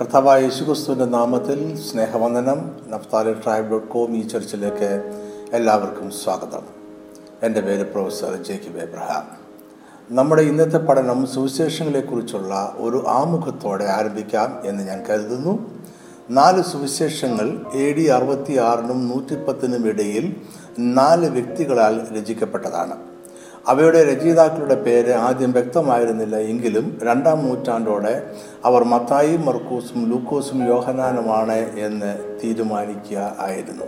കർത്താവായ യേശുക്രിസ്തുവിന്റെ നാമത്തിൽ സ്നേഹവന്ദനം. നഫ്താലി ട്രൈബ് ഡോട്ട് കോം ഈ ചർച്ചിലേക്ക് എല്ലാവർക്കും സ്വാഗതം. എന്റെ പേര് പ്രൊഫസർ ജേക്കിബ് എബ്രഹാം. നമ്മുടെ ഇന്നത്തെ പഠനം സുവിശേഷങ്ങളെക്കുറിച്ചുള്ള ഒരു ആമുഖത്തോടെ ആരംഭിക്കാം എന്ന് ഞാൻ കരുതുന്നു. നാല് സുവിശേഷങ്ങൾ എ ഡി അറുപത്തി ആറിനും നൂറ്റിപ്പത്തിനും ഇടയിൽ നാല് വ്യക്തികളാൽ രചിക്കപ്പെട്ടതാണ്. അവയുടെ രചയിതാക്കളുടെ പേര് ആദ്യം വ്യക്തമായിരുന്നില്ല എങ്കിലും രണ്ടാം നൂറ്റാണ്ടോടെ അവർ മത്തായി മർക്കൂസും ലൂക്കോസും യോഹനാനുമാണ് എന്ന് തീരുമാനിക്കുക ആയിരുന്നു.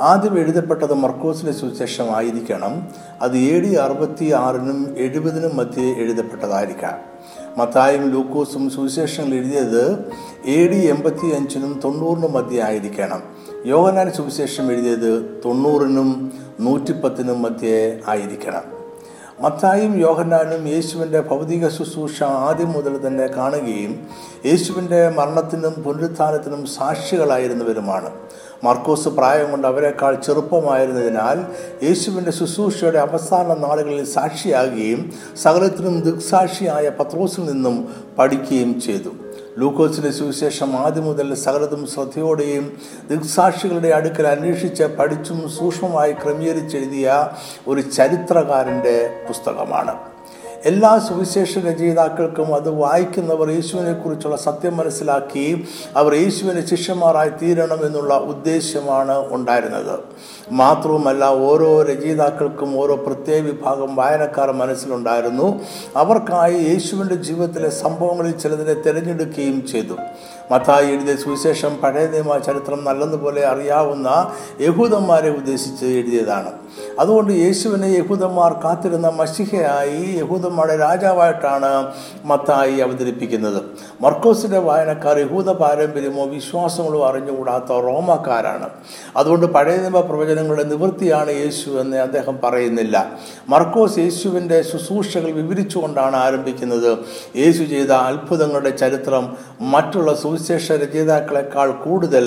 ആദ്യം എഴുതപ്പെട്ടത് മർക്കോസിന്റെ സുവിശേഷം ആയിരിക്കണം. അത് എ ഡി അറുപത്തി ആറിനും എഴുപതിനും മധ്യേ എഴുതപ്പെട്ടതായിരിക്കാം. മത്തായും ലൂക്കോസും സുവിശേഷങ്ങൾ എഴുതിയത് എ ഡി എൺപത്തി അഞ്ചിനും തൊണ്ണൂറിനും മധ്യേ ആയിരിക്കണം. യോഗനാൻ സുവിശേഷം എഴുതിയത് തൊണ്ണൂറിനും നൂറ്റിപ്പത്തിനും മധ്യേ ആയിരിക്കണം. മത്തായും യോഹന്നാനും യേശുവിന്റെ ഭൗതിക ശുശ്രൂഷ ആദ്യം മുതൽ തന്നെ കാണുകയും യേശുവിന്റെ മരണത്തിനും പുനരുത്ഥാനത്തിനും സാക്ഷികളായിരുന്നവരുമാണ്. മർക്കോസ് പ്രായം കൊണ്ട് അവരെക്കാൾ ചെറുപ്പമായിരുന്നതിനാൽ യേശുവിന്റെ ശുശ്രൂഷയുടെ അവസാന നാളുകളിൽ സാക്ഷിയാകുകയും സകലത്തിനും ദൃക്സാക്ഷിയായ പത്രോസിൽ നിന്നും പഠിക്കുകയും ചെയ്തു. ലൂക്കോസിന്റെ സുവിശേഷം ആദ്യം മുതൽ സകലതും ശ്രദ്ധയോടെയും ദൃക്സാക്ഷികളുടെ അടുക്കൽ അന്വേഷിച്ച് പഠിച്ചും സൂക്ഷ്മമായി ക്രമീകരിച്ചെഴുതിയ ഒരു ചരിത്രകാരന്റെ പുസ്തകമാണ്. എല്ലാ സുവിശേഷ രചയിതാക്കൾക്കും അത് വായിക്കുന്നവർ യേശുവിനെക്കുറിച്ചുള്ള സത്യം മനസ്സിലാക്കി അവർ യേശുവിനെ ശിഷ്യന്മാരായി തീരണം എന്നുള്ള ഉദ്ദേശ്യമാണ് ഉണ്ടായിരുന്നത്. മാത്രവുമല്ല ഓരോ രചയിതാക്കൾക്കും ഓരോ പ്രത്യേക വിഭാഗം വായനക്കാർ മനസ്സിലുണ്ടായിരുന്നു. അവർക്കായി യേശുവിന്റെ ജീവിതത്തിലെ സംഭവങ്ങളിൽ ചിലതിനെ തിരഞ്ഞെടുക്കുകയും ചെയ്തു. മത്തായി എഴുതിയ സുവിശേഷം പഴയ നിയമ ചരിത്രം നല്ലതുപോലെ അറിയാവുന്ന യഹൂദന്മാരെ ഉദ്ദേശിച്ച് എഴുതിയതാണ്. അതുകൊണ്ട് യേശുവിനെ യഹൂദന്മാർ കാത്തിരുന്ന മഷിഹയായി യഹൂദന്മാരുടെ രാജാവായിട്ടാണ് മത്തായി അവതരിപ്പിക്കുന്നത്. മർക്കോസിന്റെ വായനക്കാർ യഹൂദ പാരമ്പര്യമോ വിശ്വാസങ്ങളോ അറിഞ്ഞുകൂടാത്ത റോമക്കാരാണ്. അതുകൊണ്ട് പഴയ നിയമ പ്രവചനങ്ങളുടെ നിവൃത്തിയാണ് യേശു എന്ന് അദ്ദേഹം പറയുന്നില്ല. മർക്കോസ് യേശുവിന്റെ ശുശ്രൂഷകൾ വിവരിച്ചുകൊണ്ടാണ് ആരംഭിക്കുന്നത്. യേശു ചെയ്ത അത്ഭുതങ്ങളുടെ ചരിത്രം മറ്റുള്ള സുവിശേഷ രചയിതാക്കളെക്കാൾ കൂടുതൽ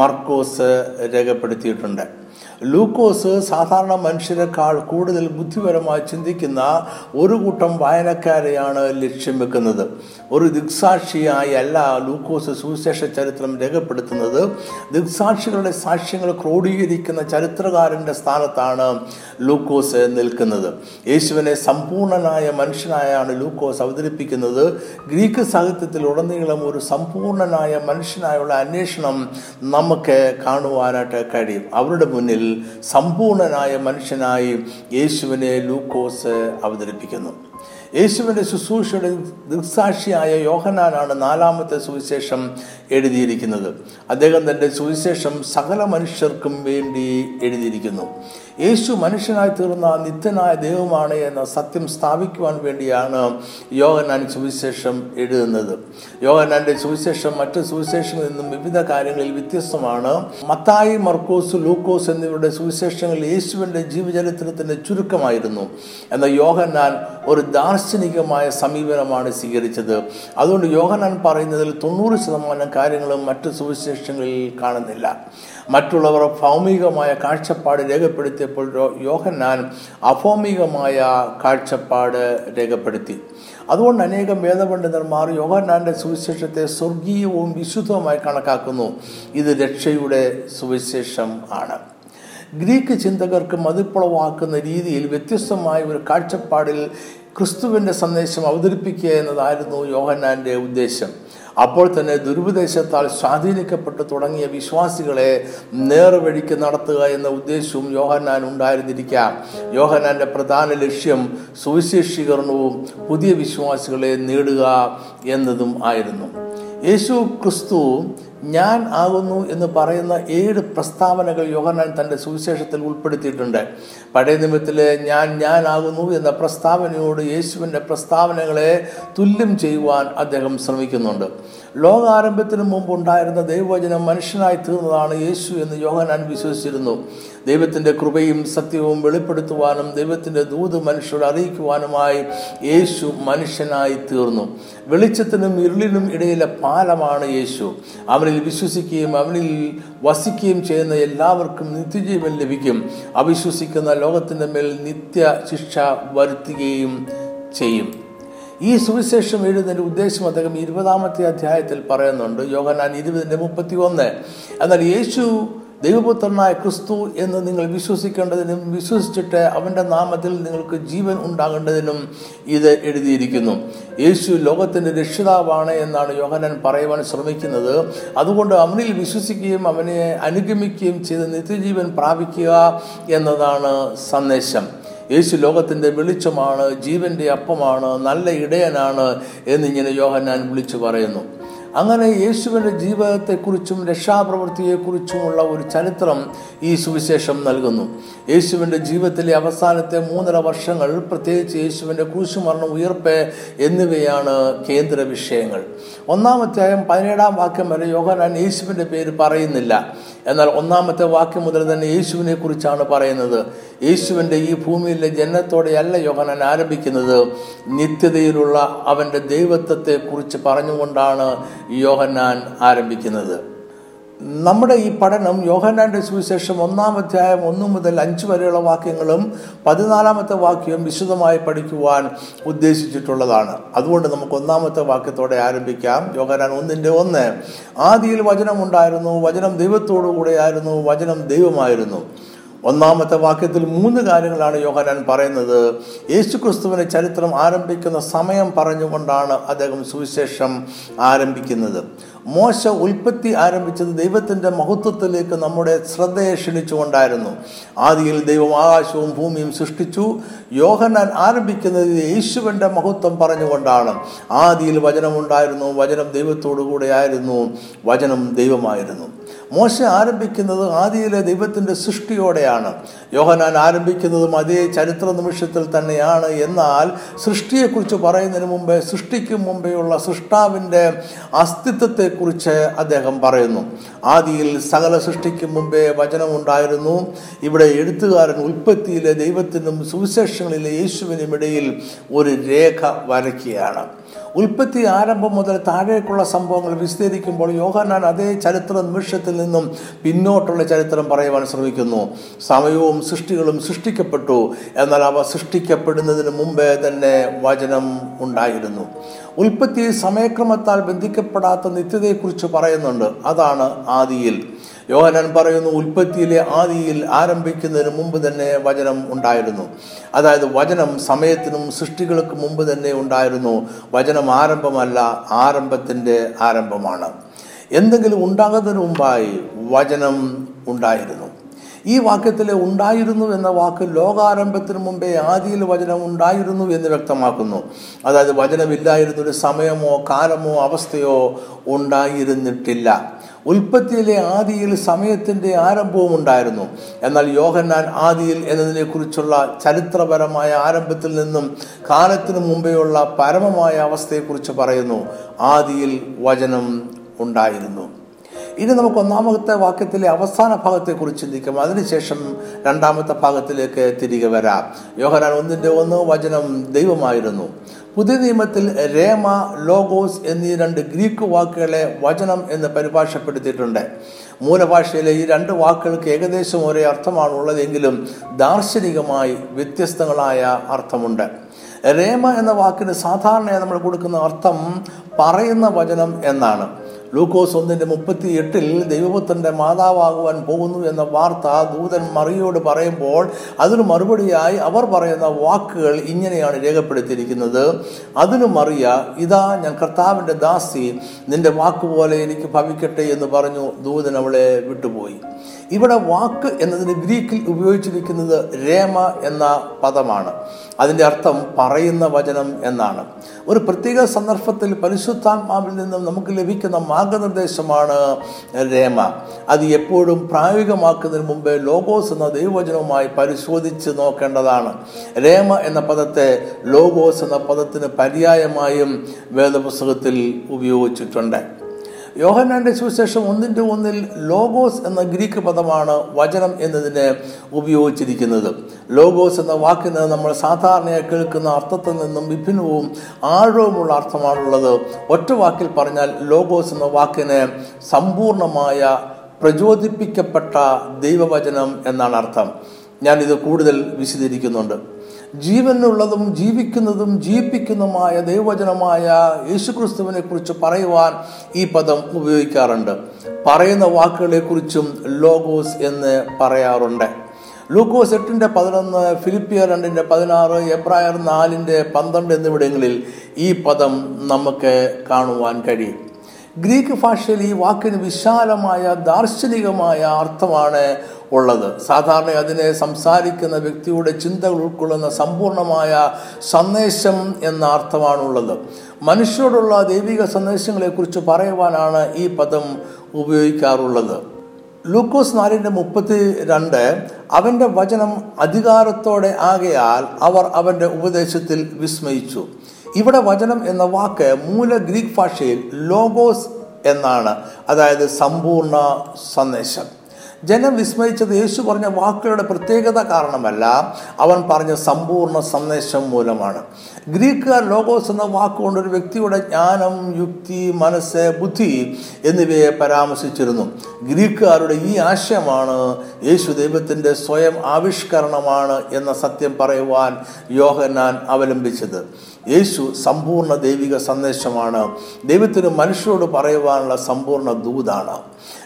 മർക്കോസ് രേഖപ്പെടുത്തിയിട്ടുണ്ട്. ലൂക്കോസ് സാധാരണ മനുഷ്യരെക്കാൾ കൂടുതൽ ബുദ്ധിപരമായി ചിന്തിക്കുന്ന ഒരു കൂട്ടം വായനക്കാരെയാണ് ലക്ഷ്യം വെക്കുന്നത്. ഒരു ദിക്സാക്ഷിയായി അല്ല ലൂക്കോസ് സുവിശേഷ ചരിത്രം രേഖപ്പെടുത്തുന്നത്. ദിക്സാക്ഷികളുടെ സാക്ഷ്യങ്ങൾ ക്രോഡീകരിക്കുന്ന ചരിത്രകാരന്റെ സ്ഥാനത്താണ് ലൂക്കോസ് നിൽക്കുന്നത്. യേശുവിനെ സമ്പൂർണനായ മനുഷ്യനായാണ് ലൂക്കോസ് അവതരിപ്പിക്കുന്നത്. ഗ്രീക്ക് സാഹിത്യത്തിൽ ഉടനീളം ഒരു സമ്പൂർണനായ മനുഷ്യനായുള്ള അന്വേഷണം നമുക്ക് കാണുവാനായിട്ട് കഴിയും. അവരുടെ മുന്നിൽ സമ്പൂർണനായ മനുഷ്യനായി യേശുവിനെ ലൂക്കോസ് അവതരിപ്പിക്കുന്നു. യേശുവിന്റെ ശുശ്രൂഷയുടെ ദൃക്സാക്ഷിയായ യോഹനാനാണ് നാലാമത്തെ സുവിശേഷം എഴുതിയിരിക്കുന്നത്. അദ്ദേഹം തന്റെ സുവിശേഷം സകല മനുഷ്യർക്കും വേണ്ടി എഴുതിയിരിക്കുന്നു. യേശു മനുഷ്യനായി തീർന്ന നിത്യനായ ദൈവമാണ് എന്ന സത്യം സ്ഥാപിക്കുവാൻ വേണ്ടിയാണ് യോഗനാൻ സുവിശേഷം എഴുതുന്നത്. യോഗനാന്റെ സുവിശേഷം മറ്റ് സുവിശേഷങ്ങളിൽ നിന്നും വിവിധ കാര്യങ്ങളിൽ വ്യത്യസ്തമാണ്. മത്തായി മർക്കോസ് ലൂക്കോസ് എന്നിവരുടെ സുവിശേഷങ്ങൾ യേശുവിന്റെ ജീവചരിത്രത്തിന്റെ ചുരുക്കമായിരുന്നു. എന്നാൽ യോഹന്നാൻ ഒരു ദാർശനികമായ സമീപനമാണ് സ്വീകരിച്ചത്. അതുകൊണ്ട് യോഹന്നാൻ പറയുന്നതിൽ തൊണ്ണൂറ് ശതമാനം കാര്യങ്ങളും മറ്റ് സുവിശേഷങ്ങളിൽ കാണുന്നില്ല. മറ്റുള്ളവർ ഭൗമികമായ കാഴ്ചപ്പാട് രേഖപ്പെടുത്തിയപ്പോൾ യോഹന്നാൻ അഭൗമികമായ കാഴ്ചപ്പാട് രേഖപ്പെടുത്തി. അതുകൊണ്ട് അനേകം വേദപണ്ഡിതന്മാർ യോഹന്നാന്റെ സുവിശേഷത്തെ സ്വർഗീയവും വിശുദ്ധവുമായി കണക്കാക്കുന്നു. ഇത് രക്ഷയുടെ സുവിശേഷം ആണ്. ഗ്രീക്ക് ചിന്തകർക്ക് മതിപ്പുളവാക്കുന്ന രീതിയിൽ വ്യത്യസ്തമായ ഒരു കാഴ്ചപ്പാടിൽ ക്രിസ്തുവിന്റെ സന്ദേശം അവതരിപ്പിക്കുക എന്നതായിരുന്നു യോഹന്നാന്റെ ഉദ്ദേശം. അപ്പോൾ തന്നെ ദുരുപദേശത്താൽ സ്വാധീനിക്കപ്പെട്ടു തുടങ്ങിയ വിശ്വാസികളെ നേർവഴിക്ക് നടത്തുക എന്ന ഉദ്ദേശവും യോഹന്നാൻ ഉണ്ടായിരുന്നിരിക്കാം. യോഹന്നാന്റെ പ്രധാന ലക്ഷ്യം സുവിശേഷീകരണവും പുതിയ വിശ്വാസികളെ നേടുക എന്നതും ആയിരുന്നു. യേശു ക്രിസ്തു ഞാൻ ആകുന്നു എന്ന് പറയുന്ന ഏഴ് പ്രസ്താവനകൾ യോഹനാൻ തന്റെ സുവിശേഷത്തിൽ ഉൾപ്പെടുത്തിയിട്ടുണ്ട്. പഴയ നിമിത്തിൽ ഞാൻ ഞാൻ ആകുന്നു എന്ന പ്രസ്താവനയോട് യേശുവിന്റെ പ്രസ്താവനകളെ തുല്യം ചെയ്യുവാൻ അദ്ദേഹം ശ്രമിക്കുന്നുണ്ട്. ലോകാരംഭത്തിന് മുമ്പ് ഉണ്ടായിരുന്ന ദൈവവചനം മനുഷ്യനായി തീർന്നതാണ് യേശു എന്ന് യോഹനാൻ വിശ്വസിച്ചിരുന്നു. ദൈവത്തിന്റെ കൃപയും സത്യവും വെളിപ്പെടുത്തുവാനും ദൈവത്തിന്റെ ദൂത് മനുഷ്യരോട് അറിയിക്കുവാനുമായി യേശു മനുഷ്യനായി തീർന്നു. വെളിച്ചത്തിനും ഇരുളിനും ഇടയിലെ പാലമാണ് യേശു. അവനിൽ വിശ്വസിക്കുകയും അവനിൽ വസിക്കുകയും ചെയ്യുന്ന എല്ലാവർക്കും നിത്യജീവൻ ലഭിക്കും. അവിശ്വസിക്കുന്ന ലോകത്തിന്റെ മേൽ നിത്യ ശിക്ഷ വരുത്തുകയും ചെയ്യും. ഈ സുവിശേഷം എഴുതുന്നതിന്റെ ഉദ്ദേശം അദ്ദേഹം ഇരുപതാമത്തെ അധ്യായത്തിൽ പറയുന്നുണ്ട്. യോഹനാൻ ഇരുപതിന്റെ മുപ്പത്തി ഒന്ന് എന്നാൽ യേശു ദൈവപുത്രനായ ക്രിസ്തു എന്ന് നിങ്ങൾ വിശ്വസിക്കേണ്ടതിനും വിശ്വസിച്ചിട്ട് അവന്റെ നാമത്തിൽ നിങ്ങൾക്ക് ജീവൻ ഉണ്ടാകേണ്ടതിനും ഇത് എഴുതിയിരിക്കുന്നു. യേശു ലോകത്തിന്റെ രക്ഷിതാവാണ് എന്നാണ് യോഹനൻ പറയുവാൻ ശ്രമിക്കുന്നത്. അതുകൊണ്ട് അവനിൽ വിശ്വസിക്കുകയും അവനെ അനുഗമിക്കുകയും ചെയ്ത് നിത്യജീവൻ പ്രാപിക്കുക എന്നതാണ് സന്ദേശം. യേശു ലോകത്തിന്റെ വെളിച്ചമാണ് ജീവന്റെ അപ്പമാണ് നല്ല ഇടയനാണ് എന്നിങ്ങനെ യോഹന്നാൻ വിളിച്ചു പറയുന്നു. അങ്ങനെ യേശുവിന്റെ ജീവിതത്തെക്കുറിച്ചും രക്ഷാപ്രവൃത്തിയെക്കുറിച്ചുമുള്ള ഒരു ചരിത്രം ഈ സുവിശേഷം നൽകുന്നു. യേശുവിന്റെ ജീവിതത്തിലെ അവസാനത്തെ മൂന്നര വർഷങ്ങൾ പ്രത്യേകിച്ച് യേശുവിന്റെ ക്രൂശുമരണം ഉയർപ്പ് എന്നിവയാണ് കേന്ദ്ര വിഷയങ്ങൾ. ഒന്നാമത്തെ പതിനേഴാം വാക്യം വരെ യോഹനാൻ യേശുവിന്റെ പേര് പറയുന്നില്ല. എന്നാൽ ഒന്നാമത്തെ വാക്യം മുതൽ തന്നെ യേശുവിനെ കുറിച്ചാണ് പറയുന്നത്. യേശുവിന്റെ ഈ ഭൂമിയിലെ ജനനത്തോടെയല്ല യോഹനാൻ ആരംഭിക്കുന്നത്. നിത്യതയിലുള്ള അവന്റെ ദൈവത്വത്തെ കുറിച്ച് പറഞ്ഞുകൊണ്ടാണ് യോഹന്നാൻ ആരംഭിക്കുന്നത്. നമ്മുടെ ഈ പഠനം യോഹനാന്റെ സുവിശേഷം ഒന്നാം അധ്യായം ഒന്നു മുതൽ അഞ്ച് വരെയുള്ള വാക്യങ്ങളും പതിനാലാമത്തെ വാക്യവും വിശദമായി പഠിക്കുവാൻ ഉദ്ദേശിച്ചിട്ടുള്ളതാണ്. അതുകൊണ്ട് നമുക്ക് ഒന്നാമത്തെ വാക്യത്തോടെ ആരംഭിക്കാം. യോഹനാൻ ഒന്നിന്റെ ഒന്ന്. ആദിയിൽ വചനമുണ്ടായിരുന്നു വചനം ദൈവത്തോടു കൂടെയായിരുന്നു വചനം ദൈവമായിരുന്നു. ഒന്നാമത്തെ വാക്യത്തിൽ മൂന്ന് കാര്യങ്ങളാണ് യോഹനാൻ പറയുന്നത്. യേശുക്രിസ്തുവിന്റെ ചരിത്രം ആരംഭിക്കുന്ന സമയം പറഞ്ഞുകൊണ്ടാണ് അദ്ദേഹം സുവിശേഷം ആരംഭിക്കുന്നത്. മോശ ഉൽപ്പത്തി ആരംഭിച്ചത് ദൈവത്തിന്റെ മഹത്വത്തിലേക്ക് നമ്മുടെ ശ്രദ്ധയെ ക്ഷണിച്ചുകൊണ്ടായിരുന്നു. ആദിയിൽ ദൈവം ആകാശവും ഭൂമിയും സൃഷ്ടിച്ചു. യോഹനാൻ ആരംഭിക്കുന്നത് യേശുവിന്റെ മഹത്വം പറഞ്ഞുകൊണ്ടാണ്. ആദിയിൽ വചനമുണ്ടായിരുന്നു വചനം ദൈവത്തോടു കൂടെയായിരുന്നു വചനം ദൈവമായിരുന്നു. മോശ ആരംഭിക്കുന്നത് ആദിയിലെ ദൈവത്തിന്റെ സൃഷ്ടിയോടെയാണ്. യോഹനാൻ ആരംഭിക്കുന്നതും അതേ ചരിത്ര നിമിഷത്തിൽ തന്നെയാണ്. എന്നാൽ സൃഷ്ടിയെക്കുറിച്ച് പറയുന്നതിന് മുമ്പേ സൃഷ്ടിക്കും മുമ്പെയുള്ള സൃഷ്ടാവിന്റെ അസ്തിത്വത്തെക്കുറിച്ച് അദ്ദേഹം പറയുന്നു. ആദിയിൽ സകല സൃഷ്ടിക്കും മുമ്പേ വചനമുണ്ടായിരുന്നു. ഇവിടെ എഴുത്തുകാരൻ ഉൽപ്പത്തിയിലെ ദൈവത്തിനും സുവിശേഷങ്ങളിലെ യേശുവിനും ഇടയിൽ ഒരു രേഖ വരയ്ക്കുകയാണ്. ഉൽപ്പത്തി ആരംഭം മുതൽ താഴേക്കുള്ള സംഭവങ്ങൾ വിശദീകരിക്കുമ്പോൾ യോഹന്നാൻ അതേ ചരിത്ര നിമിഷത്തിൽ നിന്നും പിന്നോട്ടുള്ള ചരിത്രം പറയുവാൻ ശ്രമിക്കുന്നു. സമയവും സൃഷ്ടികളും സൃഷ്ടിക്കപ്പെട്ടു. എന്നാൽ അവ സൃഷ്ടിക്കപ്പെടുന്നതിന് മുമ്പേ തന്നെ വചനം ഉണ്ടായിരുന്നു. ഉൽപ്പത്തി സമയക്രമത്താൽ ബന്ധിക്കപ്പെടാത്ത നിത്യതയെക്കുറിച്ച് പറയുന്നുണ്ട്. അതാണ് ആദിയിൽ. യോഹനൻ പറയുന്നു ഉൽപ്പത്തിയിലെ ആദിയിൽ ആരംഭിക്കുന്നതിന് മുമ്പ് തന്നെ വചനം ഉണ്ടായിരുന്നു. അതായത് വചനം സമയത്തിനും സൃഷ്ടികൾക്ക് മുമ്പ് തന്നെ ഉണ്ടായിരുന്നു. വചനം ആരംഭമല്ല ആരംഭത്തിന്റെ ആരംഭമാണ്. എന്തെങ്കിലും ഉണ്ടാകുന്നതിന് മുമ്പായി വചനം ഉണ്ടായിരുന്നു. ഈ വാക്യത്തിലെ ഉണ്ടായിരുന്നു എന്ന വാക്ക് ലോകാരംഭത്തിന് മുമ്പേ ആദിയിൽ വചനം ഉണ്ടായിരുന്നു എന്ന് വ്യക്തമാക്കുന്നു. അതായത് വചനമില്ലായിരുന്നൊരു സമയമോ കാലമോ അവസ്ഥയോ ഉണ്ടായിരുന്നിട്ടില്ല. ഉൽപ്പത്തിയിലെ ആദിയിൽ സമയത്തിന്റെ ആരംഭവും ഉണ്ടായിരുന്നു എന്നാൽ യോഹന്നാൻ ആദിയിൽ എന്നതിനെക്കുറിച്ചുള്ള ചരിത്രപരമായ ആരംഭത്തിൽ നിന്നും കാലത്തിനു മുമ്പെയുള്ള പരമമായ അവസ്ഥയെക്കുറിച്ച് പറയുന്നു. ആദിയിൽ വചനം ഉണ്ടായിരുന്നു. ഇനി നമുക്ക് ഒന്നാമത്തെ വാക്യത്തിലെ അവസാന ഭാഗത്തെക്കുറിച്ച് ചിന്തിക്കാം. അതിനുശേഷം രണ്ടാമത്തെ ഭാഗത്തിലേക്ക് തിരികെ വരാം. യോഹനാൻ ഒന്നിന്റെ ഒന്ന് വചനം ദൈവമായിരുന്നു. പുതിയ നിയമത്തിൽ രേമ ലോഗോസ് എന്നീ രണ്ട് ഗ്രീക്ക് വാക്കുകളെ വചനം എന്ന് പരിഭാഷപ്പെടുത്തിയിട്ടുണ്ട്. മൂലഭാഷയിലെ ഈ രണ്ട് വാക്കുകൾക്ക് ഏകദേശം ഒരേ അർത്ഥമാണ് ഉള്ളതെങ്കിലും ദാർശനികമായി വ്യത്യസ്തങ്ങളായ അർത്ഥമുണ്ട്. രേമ എന്ന വാക്കിന് സാധാരണയായി നമ്മൾ കൊടുക്കുന്ന അർത്ഥം പറയുന്ന വചനം എന്നാണ്. ലൂക്കോസ് ഒന്നിന്റെ മുപ്പത്തി എട്ടിൽ ദൈവപുത്രന്റെ മാതാവാകുവാൻ പോകുന്നു എന്ന വാർത്ത ദൂതൻ മറിയോട് പറയുമ്പോൾ അതിനു മറുപടിയായി അവർ പറയുന്ന വാക്കുകൾ ഇങ്ങനെയാണ് രേഖപ്പെടുത്തിയിരിക്കുന്നത്. അതിനു മറിയ ഇതാ ഞാൻ കർത്താവിന്റെ ദാസി നിന്റെ വാക്കുപോലെ എനിക്ക് ഭവിക്കട്ടെ എന്ന് പറഞ്ഞു ദൂതൻ അവളെ വിട്ടുപോയി. ഇവിടെ വാക്ക് എന്നതിന് ഗ്രീക്കിൽ ഉപയോഗിച്ചിരിക്കുന്നത് രേമ എന്ന പദമാണ്. അതിന്റെ അർത്ഥം പറയുന്ന വചനം എന്നാണ്. ഒരു പ്രത്യേക സന്ദർഭത്തിൽ പരിശുദ്ധാത്മാവിൽ നിന്നും നമുക്ക് ലഭിക്കുന്ന മാർഗനിർദ്ദേശമാണ് രേമ. അത് എപ്പോഴും പ്രായോഗികമാക്കുന്നതിന് മുമ്പേ ലോഗോസ് എന്ന ദൈവവചനവുമായി പരിശോധിച്ച് നോക്കേണ്ടതാണ്. രേമ എന്ന പദത്തെ ലോഗോസ് എന്ന പദത്തിന് പര്യായമായും വേദപുസ്തകത്തിൽ ഉപയോഗിച്ചിട്ടുണ്ട്. യോഹന്നാന്റെ സുവിശേഷം ഒന്നിന്റെ ഒന്നിൽ ലോഗോസ് എന്ന ഗ്രീക്ക് പദമാണ് വചനം എന്നതിന് ഉപയോഗിച്ചിരിക്കുന്നത്. ലോഗോസ് എന്ന വാക്കിന് നമ്മൾ സാധാരണയായി കേൾക്കുന്ന അർത്ഥത്തിൽ നിന്നും വിഭിന്നവും ആഴവുമുള്ള അർത്ഥമാണുള്ളത്. ഒറ്റ വാക്കിൽ പറഞ്ഞാൽ ലോഗോസ് എന്ന വാക്കിന് സമ്പൂർണമായ പ്രചോദിപ്പിക്കപ്പെട്ട ദൈവവചനം എന്നാണ് അർത്ഥം. ഞാനിത് കൂടുതൽ വിശദീകരിക്കുന്നുണ്ട്. ജീവനുള്ളതും ജീവിക്കുന്നതും ജീവിപ്പിക്കുന്നതുമായ ദൈവവചനമായ യേശുക്രിസ്തുവിനെ കുറിച്ച് പറയുവാൻ ഈ പദം ഉപയോഗിക്കാറുണ്ട്. പറയുന്ന വാക്കുകളെക്കുറിച്ചും ലോഗോസ് എന്ന് പറയാറുണ്ട്. ലൂക്കോസ് എട്ടിന്റെ പതിനൊന്ന് ഫിലിപ്പിയ രണ്ടിന്റെ പതിനാറ് എബ്രായർ നാലിന്റെ പന്ത്രണ്ട് എന്നിവിടങ്ങളിൽ ഈ പദം നമുക്ക് കാണുവാൻ കഴിയും. ഗ്രീക്ക് ഭാഷയിൽ ഈ വാക്കിന് വിശാലമായ ദാർശനികമായ അർത്ഥമാണ് ഉള്ളത്. സാധാരണ അതിനെ സംസാരിക്കുന്ന വ്യക്തിയുടെ ചിന്തകൾ ഉൾക്കൊള്ളുന്ന സമ്പൂർണമായ സന്ദേശം എന്ന അർത്ഥമാണുള്ളത്. മനുഷ്യരോടുള്ള ദൈവിക സന്ദേശങ്ങളെക്കുറിച്ച് പറയുവാനാണ് ഈ പദം ഉപയോഗിക്കാറുള്ളത്. ലൂക്കോസ് നാലിന്റെ മുപ്പത്തി രണ്ട് അവന്റെ വചനം അധികാരത്തോടെ ആകയാൽ അവർ അവന്റെ ഉപദേശത്തിൽ വിസ്മയിച്ചു. ഇവിടെ വചനം എന്ന വാക്ക് മൂല ഗ്രീക്ക് ഭാഷയിൽ ലോഗോസ് എന്നാണ്. അതായത് സമ്പൂർണ സന്ദേശം. ജനം വിസ്മയിച്ചത് യേശു പറഞ്ഞ വാക്കുകളുടെ പ്രത്യേകത കാരണമല്ല അവൻ പറഞ്ഞ സമ്പൂർണ സന്ദേശം മൂലമാണ്. ഗ്രീക്കുകാർ ലോഗോസ് എന്ന വാക്കുകൊണ്ട് ഒരു വ്യക്തിയുടെ ജ്ഞാനം യുക്തി മനസ്സ് ബുദ്ധി എന്നിവയെ പരാമർശിച്ചിരുന്നു. ഗ്രീക്കുകാരുടെ ഈ ആശയമാണ് യേശു ദൈവത്തിന്റെ സ്വയം ആവിഷ്കരണമാണ് എന്ന സത്യം പറയുവാൻ യോഹന്നാൻ അവലംബിച്ചത്. യേശു സമ്പൂർണ ദൈവിക സന്ദേശമാണ്. ദൈവത്തിന് മനുഷ്യരോട് പറയുവാനുള്ള സമ്പൂർണ ദൂതാണ്.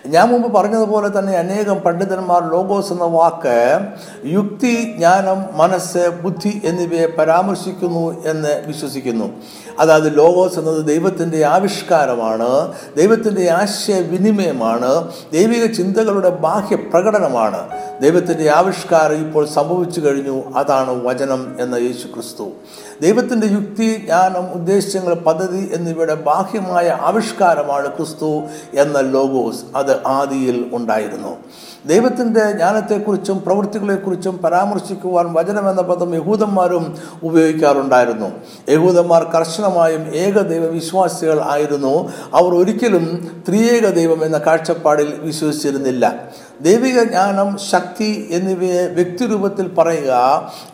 ഞാൻ മുമ്പ് പറഞ്ഞതുപോലെ തന്നെ അനേകം പണ്ഡിതന്മാർ ലോഗോസ് എന്ന വാക്ക് യുക്തി ജ്ഞാനം മനസ്സ് ബുദ്ധി എന്നിവയെ പരാമർശിക്കുന്നു എന്ന് വിശ്വസിക്കുന്നു. അതായത് ലോഗോസ് എന്നത് ദൈവത്തിന്റെ ആവിഷ്കാരമാണ് ദൈവത്തിന്റെ ആശയവിനിമയമാണ് ദൈവിക ചിന്തകളുടെ ബാഹ്യ പ്രകടനമാണ്. ദൈവത്തിന്റെ ആവിഷ്കാരം ഇപ്പോൾ സംഭവിച്ചു കഴിഞ്ഞു. അതാണ് വചനം എന്ന യേശു ക്രിസ്തു ദൈവത്തിന്റെ യുക്തി ജ്ഞാനം ഉദ്ദേശങ്ങൾ പദ്ധതി എന്നിവയുടെ ബാഹ്യമായ ആവിഷ്കാരമാണ് ക്രിസ്തു എന്ന ലോഗോസ്. അത് ആദിയിൽ ഉണ്ടായിരുന്നു. ദൈവത്തിന്റെ ജ്ഞാനത്തെക്കുറിച്ചും പ്രവൃത്തികളെക്കുറിച്ചും പരാമർശിക്കുവാൻ വചനം എന്ന പദം യഹൂദന്മാരും ഉപയോഗിക്കാറുണ്ടായിരുന്നു. യഹൂദന്മാർ കർശനമായും ഏകദൈവ വിശ്വാസികൾ ആയിരുന്നു. അവർ ഒരിക്കലും ത്രിയേക ദൈവം എന്ന കാഴ്ചപ്പാടിൽ വിശ്വസിച്ചിരുന്നില്ല. ദൈവിക ജ്ഞാനം ശക്തി എന്നിവയെ വ്യക്തിരൂപത്തിൽ പറയുക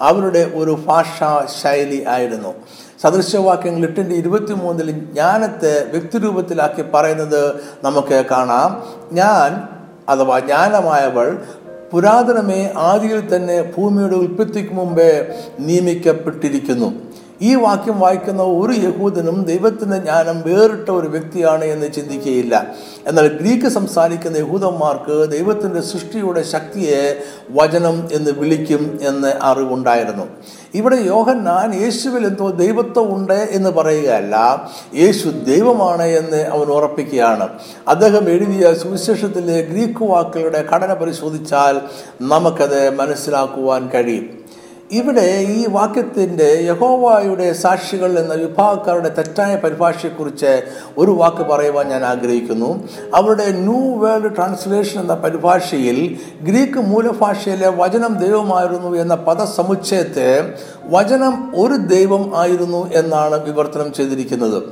അവരുടെ ഒരു ഭാഷാ ശൈലി ആയിരുന്നു. സദൃശവാക്യങ്ങൾ എട്ടിന്റെ ഇരുപത്തി മൂന്നിൽ ജ്ഞാനത്തെ വ്യക്തിരൂപത്തിലാക്കി പറയുന്നത് നമുക്ക് കാണാം. ഞാൻ അഥവാ ജ്ഞാനമായവൾ പുരാതനമേ ആദിയിൽ തന്നെ ഭൂമിയുടെ ഉൽപ്പത്തിക്ക് മുമ്പേ നിയമിക്കപ്പെട്ടിരിക്കുന്നു. ഈ വാക്യം വായിക്കുന്ന ഒരു യഹൂദനും ദൈവത്തിന്റെ ജ്ഞാനം വേറിട്ട ഒരു വ്യക്തിയാണ് എന്ന് ചിന്തിക്കുകയില്ല. എന്നാൽ ഗ്രീക്ക് സംസാരിക്കുന്ന യഹൂദന്മാർക്ക് ദൈവത്തിന്റെ സൃഷ്ടിയുടെ ശക്തിയെ വചനം എന്ന് വിളിക്കും എന്ന് അറിവുണ്ടായിരുന്നു. ഇവിടെ യോഹന്നാൻ യേശുവിൽ എന്തോ ദൈവത്വം ഉണ്ട് എന്ന് പറയുകയല്ല യേശു ദൈവമാണ് എന്ന് അവൻ ഉറപ്പിക്കുകയാണ്. അദ്ദേഹം എഴുതിയ സുവിശേഷത്തിലെ ഗ്രീക്ക് വാക്കുകളുടെ ഘടന പരിശോധിച്ചാൽ നമുക്കത് മനസ്സിലാക്കുവാൻ കഴിയും. ഇവിടെ ഈ വാക്യത്തിന്റെ യഹോവായുടെ സാക്ഷികൾ എന്ന വിഭാഗക്കാരുടെ തെറ്റായ പരിഭാഷയെക്കുറിച്ച് ഒരു വാക്ക് പറയുവാൻ ഞാൻ ആഗ്രഹിക്കുന്നു. അവരുടെ ന്യൂ വേൾഡ് ട്രാൻസ്ലേഷൻ എന്ന പരിഭാഷയിൽ ഗ്രീക്ക് മൂലഭാഷയിലെ വചനം ദൈവമായിരുന്നു എന്ന പദസമുച്ചയത്തെ വചനം ഒരു ദൈവം ആയിരുന്നു എന്നാണ് വിവർത്തനം ചെയ്തിരിക്കുന്നത്.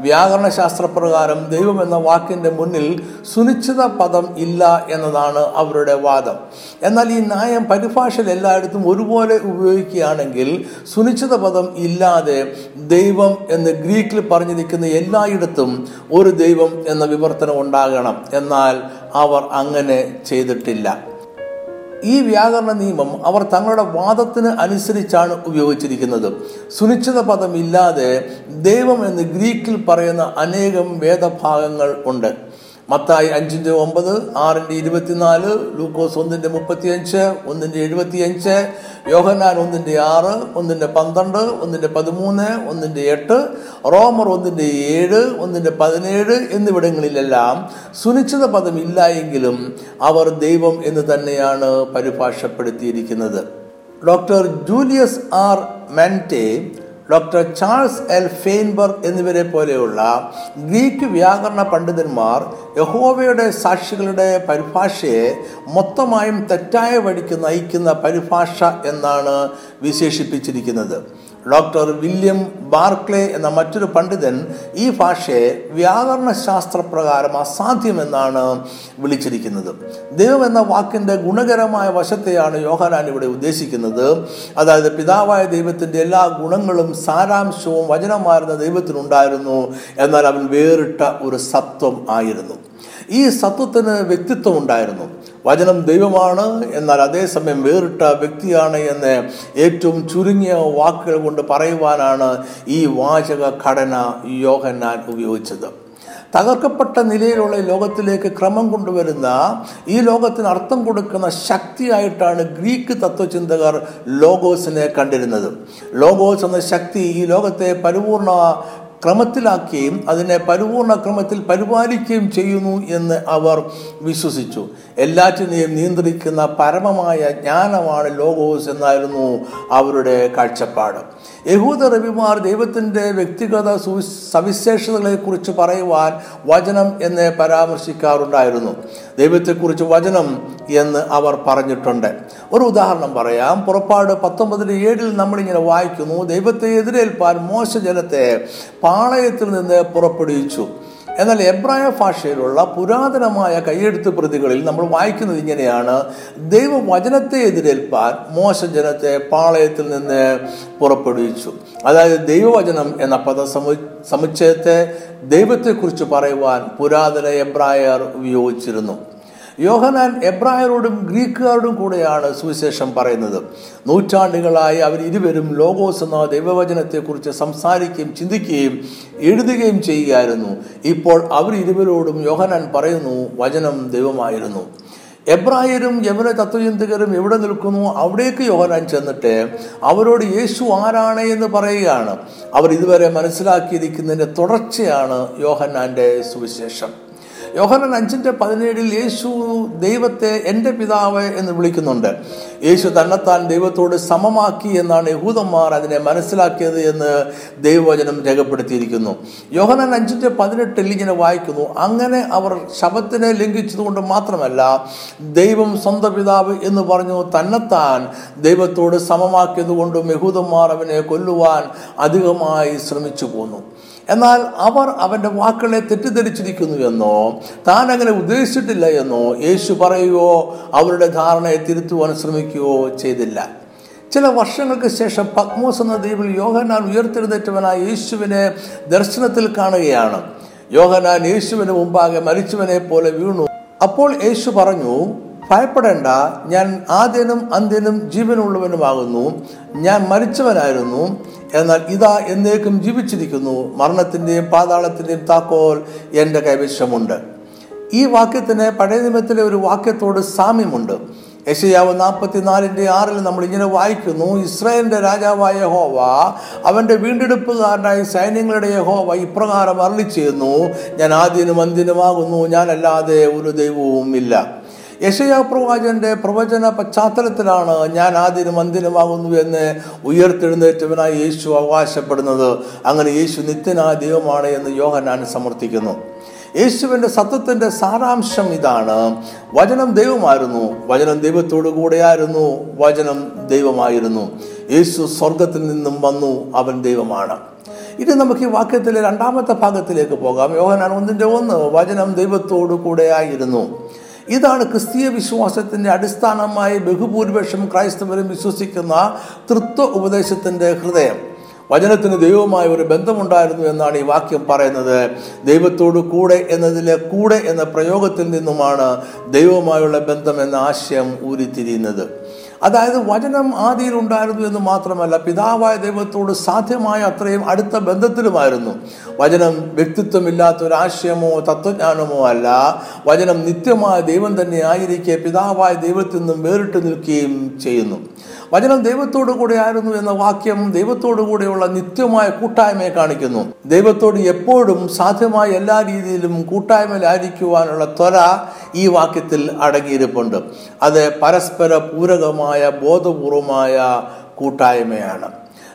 വ്യാകരണ ശാസ്ത്രപ്രകാരം ദൈവം എന്ന വാക്കിന്റെ മുന്നിൽ സുനിശ്ചിത പദം ഇല്ല എന്നതാണ് അവരുടെ വാദം. എന്നാൽ ഈ ന്യായം പരിഭാഷയിൽ എല്ലായിടത്തും ഒരുപോലെ ഉപയോഗിക്കുകയാണെങ്കിൽ സുനിശ്ചിത പദം ഇല്ലാതെ ദൈവം എന്ന് ഗ്രീക്കിൽ പറഞ്ഞിരിക്കുന്ന എല്ലായിടത്തും ഒരു ദൈവം എന്ന വിവർത്തനം ഉണ്ടാകണം. എന്നാൽ അവർ അങ്ങനെ ചെയ്തിട്ടില്ല. ഈ വ്യാകരണ നിയമം അവർ തങ്ങളുടെ വാദത്തിന് അനുസരിച്ചാണ് ഉപയോഗിച്ചിരിക്കുന്നത്. സുനിശ്ചിത പദമില്ലാതെ ദൈവം എന്ന് ഗ്രീക്കിൽ പറയുന്ന അനേകം വേദഭാഗങ്ങൾ ഉണ്ട്. മത്തായി അഞ്ചിന്റെ ഒമ്പത് ആറിന്റെ ഇരുപത്തിനാല് ലൂക്കോസ് ഒന്നിന്റെ മുപ്പത്തിയഞ്ച് ഒന്നിന്റെ എഴുപത്തിയഞ്ച് യോഹന്നാൻ ഒന്നിന്റെ ആറ് ഒന്നിന്റെ പന്ത്രണ്ട് ഒന്നിന്റെ പതിമൂന്ന് ഒന്നിന്റെ എട്ട് റോമർ ഒന്നിന്റെ ഏഴ് ഒന്നിന്റെ പതിനേഴ് എന്നിവിടങ്ങളിലെല്ലാം സുനിശ്ചിത പദം ഇല്ലായെങ്കിലും അവർ ദൈവം എന്ന് തന്നെയാണ് പരിഭാഷപ്പെടുത്തിയിരിക്കുന്നത്. Doctor Julius R Mente doctor Charles L Feinberg എന്നിവരെ പോലെയുള്ള ഗ്രീക്ക് വ്യാകരണ പണ്ഡിതന്മാർ യഹോവയുടെ സാക്ഷികളുടെ പരിഭാഷയെ മൊത്തമായും തെറ്റായ വഴിക്ക് നയിക്കുന്ന പരിഭാഷ എന്നാണ് വിശേഷിപ്പിച്ചിരിക്കുന്നത്. ഡോക്ടർ വില്യം ബാർക്ലേ എന്ന മറ്റൊരു പണ്ഡിതൻ ഈ ഭാഷയെ വ്യാകരണ ശാസ്ത്രപ്രകാരം അസാധ്യമെന്നാണ് വിളിച്ചിരിക്കുന്നത്. ദൈവം എന്ന വാക്കിന്റെ ഗുണകരമായ വശത്തെയാണ് യോഹനാൻ ഇവിടെ ഉദ്ദേശിക്കുന്നത്. അതായത് പിതാവായ ദൈവത്തിന്റെ എല്ലാ ഗുണങ്ങളും സാരാംശവും വചനമായിരുന്ന ദൈവത്തിനുണ്ടായിരുന്നു. എന്നാൽ അവൻ വേറിട്ട ഒരു സത്വം ആയിരുന്നു. ഈ സത്വത്തിന് വ്യക്തിത്വം ഉണ്ടായിരുന്നു. വചനം ദൈവമാണ് എന്നാൽ അതേസമയം വേറിട്ട വ്യക്തിയാണ് എന്ന് ഏറ്റവും ചുരുങ്ങിയ വാക്കുകൾ കൊണ്ട് പറയുവാനാണ് ഈ വാചക ഘടന യോഹന്നാൻ ഉപയോഗിച്ചത്. തകർക്കപ്പെട്ട നിലയിലുള്ള ലോകത്തിലേക്ക് ക്രമം കൊണ്ടുവരുന്ന ഈ ലോകത്തിന് അർത്ഥം കൊടുക്കുന്ന ശക്തിയായിട്ടാണ് ഗ്രീക്ക് തത്വചിന്തകർ ലോഗോസിനെ കണ്ടിരുന്നത്. ലോഗോസ് എന്ന ശക്തി ഈ ലോകത്തെ പരിപൂർണ ക്രമത്തിലാക്കുകയും അതിനെ പരിപൂർണ ക്രമത്തിൽ പരിപാലിക്കുകയും ചെയ്യുന്നു എന്ന് അവർ വിശ്വസിച്ചു. എല്ലാറ്റിനെയും നിയന്ത്രിക്കുന്ന പരമമായ ജ്ഞാനമാണ് ലോഗോസ് എന്നായിരുന്നു അവരുടെ കാഴ്ചപ്പാട്. യഹൂദ റബിമാർ ദൈവത്തിന്റെ വ്യക്തിഗത സവിശേഷതകളെക്കുറിച്ച് പറയുവാൻ വചനം എന്ന് പരാമർശിക്കാറുണ്ടായിരുന്നു. ദൈവത്തെക്കുറിച്ച് വചനം എന്ന് അവർ പറഞ്ഞിട്ടുണ്ട്. ഒരു ഉദാഹരണം പറയാം. പുറപ്പാട് പത്തൊമ്പതിന് ഏഴിൽ നമ്മളിങ്ങനെ വായിക്കുന്നു. ദൈവത്തെ എതിരേൽപ്പാൻ മോശ ജലത്തെ പാളയത്തിൽ നിന്ന് പുറപ്പെടുവിച്ചു. എന്നാൽ എബ്രായ ഭാഷയിലുള്ള പുരാതനമായ കൈയെഴുത്ത് പ്രതികളിൽ നമ്മൾ വായിക്കുന്നത് ഇങ്ങനെയാണ്. ദൈവവചനത്തെ എതിരേൽപ്പാൻ മോശ ജനത്തെ പാളയത്തിൽ നിന്ന് പുറപ്പെടുവിച്ചു. അതായത് ദൈവവചനം എന്ന പദ സമു സമുച്ചയത്തെ ദൈവത്തെക്കുറിച്ച് പറയുവാൻ പുരാതന എബ്രായർ ഉപയോഗിച്ചിരുന്നു യോഹനാൻ എബ്രായരോടും ഗ്രീക്കുകാരോടും കൂടെയാണ് സുവിശേഷം പറയുന്നത്. നൂറ്റാണ്ടുകളായി അവർ ഇരുവരും ലോഗോസ് എന്ന ദൈവവചനത്തെക്കുറിച്ച് സംസാരിക്കുകയും ചിന്തിക്കുകയും എഴുതുകയും ചെയ്യുകയായിരുന്നു. ഇപ്പോൾ അവർ ഇരുവരോടും യോഹനാൻ പറയുന്നു വചനം ദൈവമായിരുന്നു. എബ്രായരും യമന തത്വചിന്തകരും എവിടെ നിൽക്കുന്നു? അവിടേക്ക് യോഹനാൻ ചെന്നിട്ട് അവരോട് യേശു ആരാണ്? എന്ന് പറയുകയാണ്. അവർ ഇതുവരെ മനസ്സിലാക്കിയിരിക്കുന്നതിന്റെ തുടർച്ചയാണ് യോഹന്നാന്റെ സുവിശേഷം. യോഹനൻ അഞ്ചിന്റെ പതിനേഴിൽ യേശു ദൈവത്തെ എന്റെ പിതാവ് എന്ന് വിളിക്കുന്നുണ്ട്. യേശു തന്നെത്താൻ ദൈവത്തോട് സമമാക്കി എന്നാണ് യഹൂദന്മാർ അതിനെ മനസ്സിലാക്കിയത് എന്ന് ദൈവവചനം രേഖപ്പെടുത്തിയിരിക്കുന്നു. യോഹനൻ അഞ്ചിന്റെ പതിനെട്ടിൽ ഇങ്ങനെ വായിക്കുന്നു അങ്ങനെ അവർ ശബത്തിനെ ലംഘിച്ചതുകൊണ്ട് മാത്രമല്ല ദൈവം സ്വന്തം പിതാവ് എന്ന് പറഞ്ഞു തന്നെത്താൻ ദൈവത്തോട് സമമാക്കിയത് കൊണ്ടും യഹൂദന്മാർ അവനെ കൊല്ലുവാൻ അധികമായി ശ്രമിച്ചു പോന്നു എന്നാൽ അവർ അവന്റെ വാക്കുകളെ തെറ്റിദ്ധരിച്ചിരിക്കുന്നു എന്നോ താൻ അങ്ങനെ ഉദ്ദേശിച്ചിട്ടില്ല എന്നോ യേശു പറയുകയോ അവരുടെ ധാരണയെ തിരുത്തുവാൻ ശ്രമിക്കുകയോ ചെയ്തില്ല. ചില വർഷങ്ങൾക്ക് ശേഷം പത്മോസ് എന്ന ദ്വീപിൽ യോഹനാൻ ഉയർത്തെഴുന്നേറ്റവനായ യേശുവിനെ ദർശനത്തിൽ കാണുകയാണ്. യോഹനാൻ യേശുവിന് മുമ്പാകെ മരിച്ചവനെ പോലെ വീണു. അപ്പോൾ യേശു പറഞ്ഞു ഭയപ്പെടേണ്ട ഞാൻ ആദ്യനും അന്ത്യനും ജീവനുള്ളവനുമാകുന്നു. ഞാൻ മരിച്ചവനായിരുന്നു. എന്നാൽ ഇതാ എന്നേക്കും ജീവിച്ചിരിക്കുന്നു. മരണത്തിന്റെയും പാതാളത്തിന്റെയും താക്കോൽ എന്റെ കൈവശമുണ്ട്. ഈ വാക്യത്തിന് പഴയ നിയമത്തിലെ ഒരു വാക്യത്തോട് സാമ്യമുണ്ട്. യശയാവ് നാൽപ്പത്തിനാലിന്റെ ആറിൽ നമ്മൾ ഇങ്ങനെ വായിക്കുന്നു ഇസ്രായേലിന്റെ രാജാവായ ഹോവ അവന്റെ വീണ്ടെടുപ്പുകാരനായ സൈന്യങ്ങളുടെ യഹോവ ഇപ്രകാരം അരളി ചെയ്യുന്നു ഞാൻ ആദ്യനും അന്തിനുമാകുന്നു ഞാനല്ലാതെ ഒരു ദൈവവും ഇല്ല. യശയാ പ്രവാചന്റെ പ്രവചന പശ്ചാത്തലത്തിലാണ് ഞാൻ ആദ്യനും അന്തിനുമാകുന്നു എന്ന് ഉയർത്തെഴുന്നേറ്റവനായി യേശു അവകാശപ്പെടുന്നത്. അങ്ങനെ യേശു നിത്യനായ ദൈവമാണ് എന്ന് യോഹനാൻ സമർത്ഥിക്കുന്നു. യേശുവിന്റെ സത്വത്തിന്റെ സാരാംശം ഇതാണ്. വചനം ദൈവമായിരുന്നു. വചനം ദൈവത്തോടു കൂടെയായിരുന്നു. വചനം ദൈവമായിരുന്നു. യേശു സ്വർഗത്തിൽ നിന്നും വന്നു. അവൻ ദൈവമാണ്. ഇനി നമുക്ക് ഈ വാക്യത്തിലെ രണ്ടാമത്തെ ഭാഗത്തിലേക്ക് പോകാം. യോഹനാൻ ഒന്നിന്റെ ഒന്ന് വചനം ദൈവത്തോടു കൂടെയായിരുന്നു. ഇതാണ് ക്രിസ്തീയ വിശ്വാസത്തിന്റെ അടിസ്ഥാനമായി ബഹുഭൂരിപക്ഷം ക്രൈസ്തവരും വിശ്വസിക്കുന്ന തൃത്വ ഉപദേശത്തിന്റെ ഹൃദയം. വചനത്തിന് ദൈവവുമായ ഒരു ബന്ധമുണ്ടായിരുന്നു എന്നാണ് ഈ വാക്യം പറയുന്നത്. ദൈവത്തോട് കൂടെ എന്നതിലെ കൂടെ എന്ന പ്രയോഗത്തിൽ നിന്നുമാണ് ദൈവവുമായുള്ള ബന്ധം എന്ന ആശയം ഊരിത്തിരിയുന്നത്. അതായത് വചനം ആദിയിൽ ഉണ്ടായിരുന്നു എന്ന് മാത്രമല്ല പിതാവായ ദൈവത്തോട് സാധ്യമായ അത്രയും അടുത്ത ബന്ധത്തിലുമായിരുന്നു. വചനം വ്യക്തിത്വമില്ലാത്ത ഒരു ആശയമോ തത്വജ്ഞാനമോ അല്ല. വചനം നിത്യമായ ദൈവം തന്നെ ആയിരിക്കെ പിതാവായ ദൈവത്തിൽ നിന്നും വേറിട്ട് നിൽക്കുകയും ചെയ്യുന്നു. വചനം ദൈവത്തോടു കൂടെ ആയിരുന്നു എന്ന വാക്യം ദൈവത്തോടു കൂടെയുള്ള നിത്യമായ കൂട്ടായ്മയെ കാണിക്കുന്നു. ദൈവത്തോട് എപ്പോഴും സാധ്യമായ എല്ലാ രീതിയിലും കൂട്ടായ്മയിലായിരിക്കുവാനുള്ള ത്വര ഈ വാക്യത്തിൽ അടങ്ങിയിരിപ്പുണ്ട്. അത് പരസ്പര പൂരകമായ ബോധപൂർവമായ കൂട്ടായ്മയാണ്.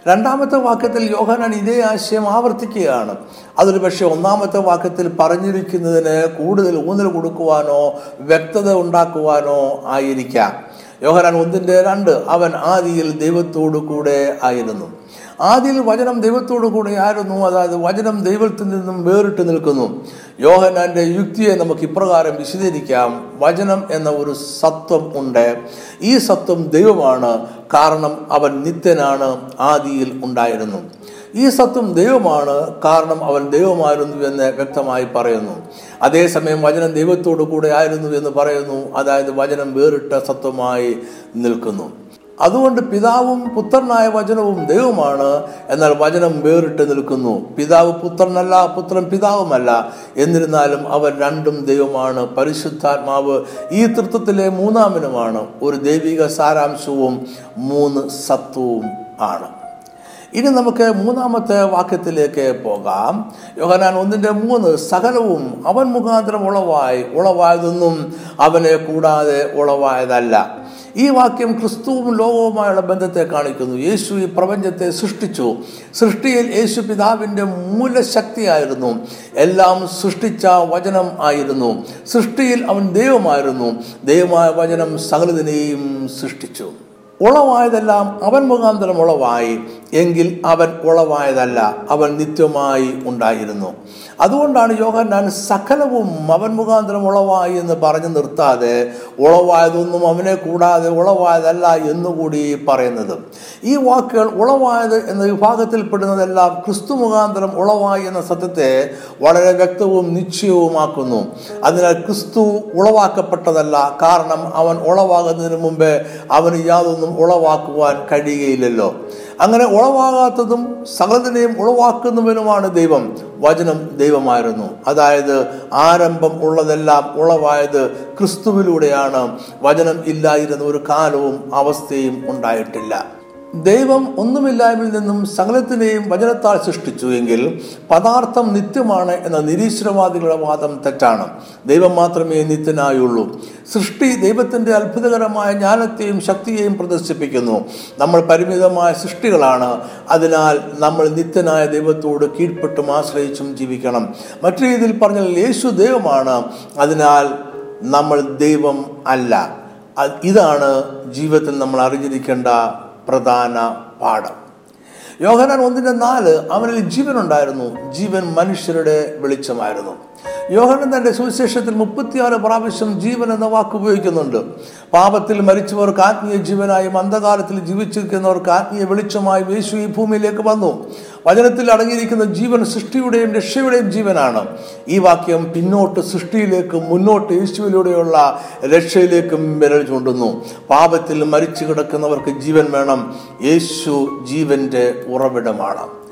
രണ്ടാമത്തെ വാക്യത്തിൽ യോഹനാൻ ഇതേ ആശയം ആവർത്തിക്കുകയാണ്. അതൊരു പക്ഷേ ഒന്നാമത്തെ വാക്യത്തിൽ പറഞ്ഞിരിക്കുന്നതിന് കൂടുതൽ ഊന്നൽ കൊടുക്കുവാനോ വ്യക്തത ഉണ്ടാക്കുവാനോ ആയിരിക്കാം. യോഹനാൻ ഒന്നിന്റെ രണ്ട് അവൻ ആദിയിൽ ദൈവത്തോടു കൂടെ ആയിരുന്നു. ആദിയിൽ വചനം ദൈവത്തോടു കൂടെ ആയിരുന്നു അതായത് വചനം ദൈവത്തിൽ നിന്നും വേറിട്ട് നിൽക്കുന്നു. യോഹനാന്റെ യുക്തിയെ നമുക്ക് ഇപ്രകാരം വിശദീകരിക്കാം. വചനം എന്ന ഒരു സത്വം ഉണ്ട്. ഈ സത്വം ദൈവമാണ്. കാരണം അവൻ നിത്യനാണ് ആദിയിൽ ഉണ്ടായിരുന്നു. ഈ സത്വം ദൈവമാണ് കാരണം അവൻ ദൈവമായിരുന്നു എന്ന് വ്യക്തമായി പറയുന്നു. അതേസമയം വചനം ദൈവത്തോടു കൂടെ ആയിരുന്നു എന്ന് പറയുന്നു. അതായത് വചനം വേറിട്ട സത്വമായി നിൽക്കുന്നു. അതുകൊണ്ട് പിതാവും പുത്രനായ വചനവും ദൈവമാണ്. എന്നാൽ വചനം വേറിട്ട് നിൽക്കുന്നു. പിതാവ് പുത്രനല്ല പുത്രൻ പിതാവുമല്ല. എന്നിരുന്നാലും അവർ രണ്ടും ദൈവമാണ്. പരിശുദ്ധാത്മാവ് ഈ തൃത്വത്തിലെ മൂന്നാമനുമാണ്. ഒരു ദൈവിക സാരാംശവും മൂന്ന് സത്വവും ആണ്. ഇനി നമുക്ക് മൂന്നാമത്തെ വാക്യത്തിലേക്ക് പോകാം. യോഹനാൻ ഒന്നിന്റെ മൂന്ന് സകലവും അവൻ മുഖാന്തരം ഉളവായി ഉളവായതൊന്നും അവനെ കൂടാതെ ഉളവായതല്ല. ഈ വാക്യം ക്രിസ്തുവും ലോകവുമായുള്ള ബന്ധത്തെ കാണിക്കുന്നു. യേശു ഈ പ്രപഞ്ചത്തെ സൃഷ്ടിച്ചു. സൃഷ്ടിയിൽ യേശു പിതാവിന്റെ മൂലശക്തിയായിരുന്നു. എല്ലാം സൃഷ്ടിച്ച വചനം ആയിരുന്നു. സൃഷ്ടിയിൽ അവൻ ദൈവമായിരുന്നു. ദൈവമായ വചനം സകലതിനെയും സൃഷ്ടിച്ചു. ഉളവായതെല്ലാം അവൻ മുഖാന്തരം ഉളവായി. എങ്കിൽ അവൻ ഉളവായതല്ല അവൻ നിത്യമായി ഉണ്ടായിരുന്നു. അതുകൊണ്ടാണ് യോഹന്നാൻ സകലവും അവൻ മുഖാന്തരം ഉളവായി എന്ന് പറഞ്ഞു നിർത്താതെ ഉളവായതൊന്നും അവനെ കൂടാതെ ഉളവായതല്ല എന്നുകൂടി പറയുന്നത്. ഈ വാക്കുകൾ ഉളവായത് എന്ന വിഭാഗത്തിൽപ്പെടുന്നതെല്ലാം ക്രിസ്തു മുഖാന്തരം ഉളവായി എന്ന സത്യത്തെ വളരെ വ്യക്തവും നിശ്ചയവുമാക്കുന്നു. അതിനാൽ ക്രിസ്തു ഉളവാക്കപ്പെട്ടതല്ല കാരണം അവൻ ഉളവാകുന്നതിന് മുമ്പേ അവന് യാതൊന്നും ഉളവാക്കുവാൻ കഴിയുകയില്ലല്ലോ. അങ്ങനെ ഉളവാകാത്തതും സകലതിനെയും ഉളവാക്കുന്നവനുമാണ് ദൈവം. വചനം ദൈവമായിരുന്നു. അതായത് ആരംഭം ഉള്ളതെല്ലാം ഉളവായത് ക്രിസ്തുവിലൂടെയാണ്. വചനം ഇല്ലായിരുന്ന ഒരു കാലവും അവസ്ഥയും ഉണ്ടായിട്ടില്ല. ദൈവം ഒന്നുമില്ലായ്മയിൽ നിന്നും സകലത്തിനെയും വചനത്താൽ സൃഷ്ടിച്ചു എങ്കിൽ പദാർത്ഥം നിത്യമാണ് എന്ന നിരീശ്വരവാദികളുടെ വാദം തെറ്റാണ്. ദൈവം മാത്രമേ നിത്യനായുള്ളൂ. സൃഷ്ടി ദൈവത്തിന്റെ അത്ഭുതകരമായ ജ്ഞാനത്തെയും ശക്തിയെയും പ്രദർശിപ്പിക്കുന്നു. നമ്മൾ പരിമിതമായ സൃഷ്ടികളാണ്. അതിനാൽ നമ്മൾ നിത്യനായ ദൈവത്തോട് കീഴ്പ്പെട്ടും ആശ്രയിച്ചും ജീവിക്കണം. മറ്റു രീതിയിൽ പറഞ്ഞാൽ യേശു ദൈവമാണ്. അതിനാൽ നമ്മൾ ദൈവം അല്ല. ഇതാണ് ജീവിതത്തിൽ നമ്മൾ അറിഞ്ഞിരിക്കേണ്ട പ്രധാന പാഠം. യോഹനാൻ ഒന്നിന്റെ നാല് അവനിൽ ജീവനുണ്ടായിരുന്നു. ജീവൻ മനുഷ്യരുടെ വെളിച്ചമായിരുന്നു. യോഹനൻ തന്റെ സുവിശേഷത്തിൽ മുപ്പത്തിയാറ് പ്രാവശ്യം ജീവൻ എന്ന വാക്ക് ഉപയോഗിക്കുന്നുണ്ട്. പാപത്തിൽ മരിച്ചവർക്ക് ആത്മീയ ജീവനായും അന്ധകാലത്തിൽ ജീവിച്ചിരിക്കുന്നവർക്ക് ആത്മീയ വെളിച്ചമായും യേശു ഈ ഭൂമിയിലേക്ക് വന്നു. വചനത്തിൽ അടങ്ങിയിരിക്കുന്ന ജീവൻ സൃഷ്ടിയുടെയും രക്ഷയുടെയും ജീവനാണ്. ഈ വാക്യം പിന്നോട്ട് സൃഷ്ടിയിലേക്കും മുന്നോട്ട് യേശുവിലൂടെയുള്ള രക്ഷയിലേക്കും വിരൽ ചൂണ്ടുന്നു. പാപത്തിൽ മരിച്ചു കിടക്കുന്നവർക്ക് ജീവൻ വേണം. യേശു ജീവന്റെ ഉറവിടമാണ്.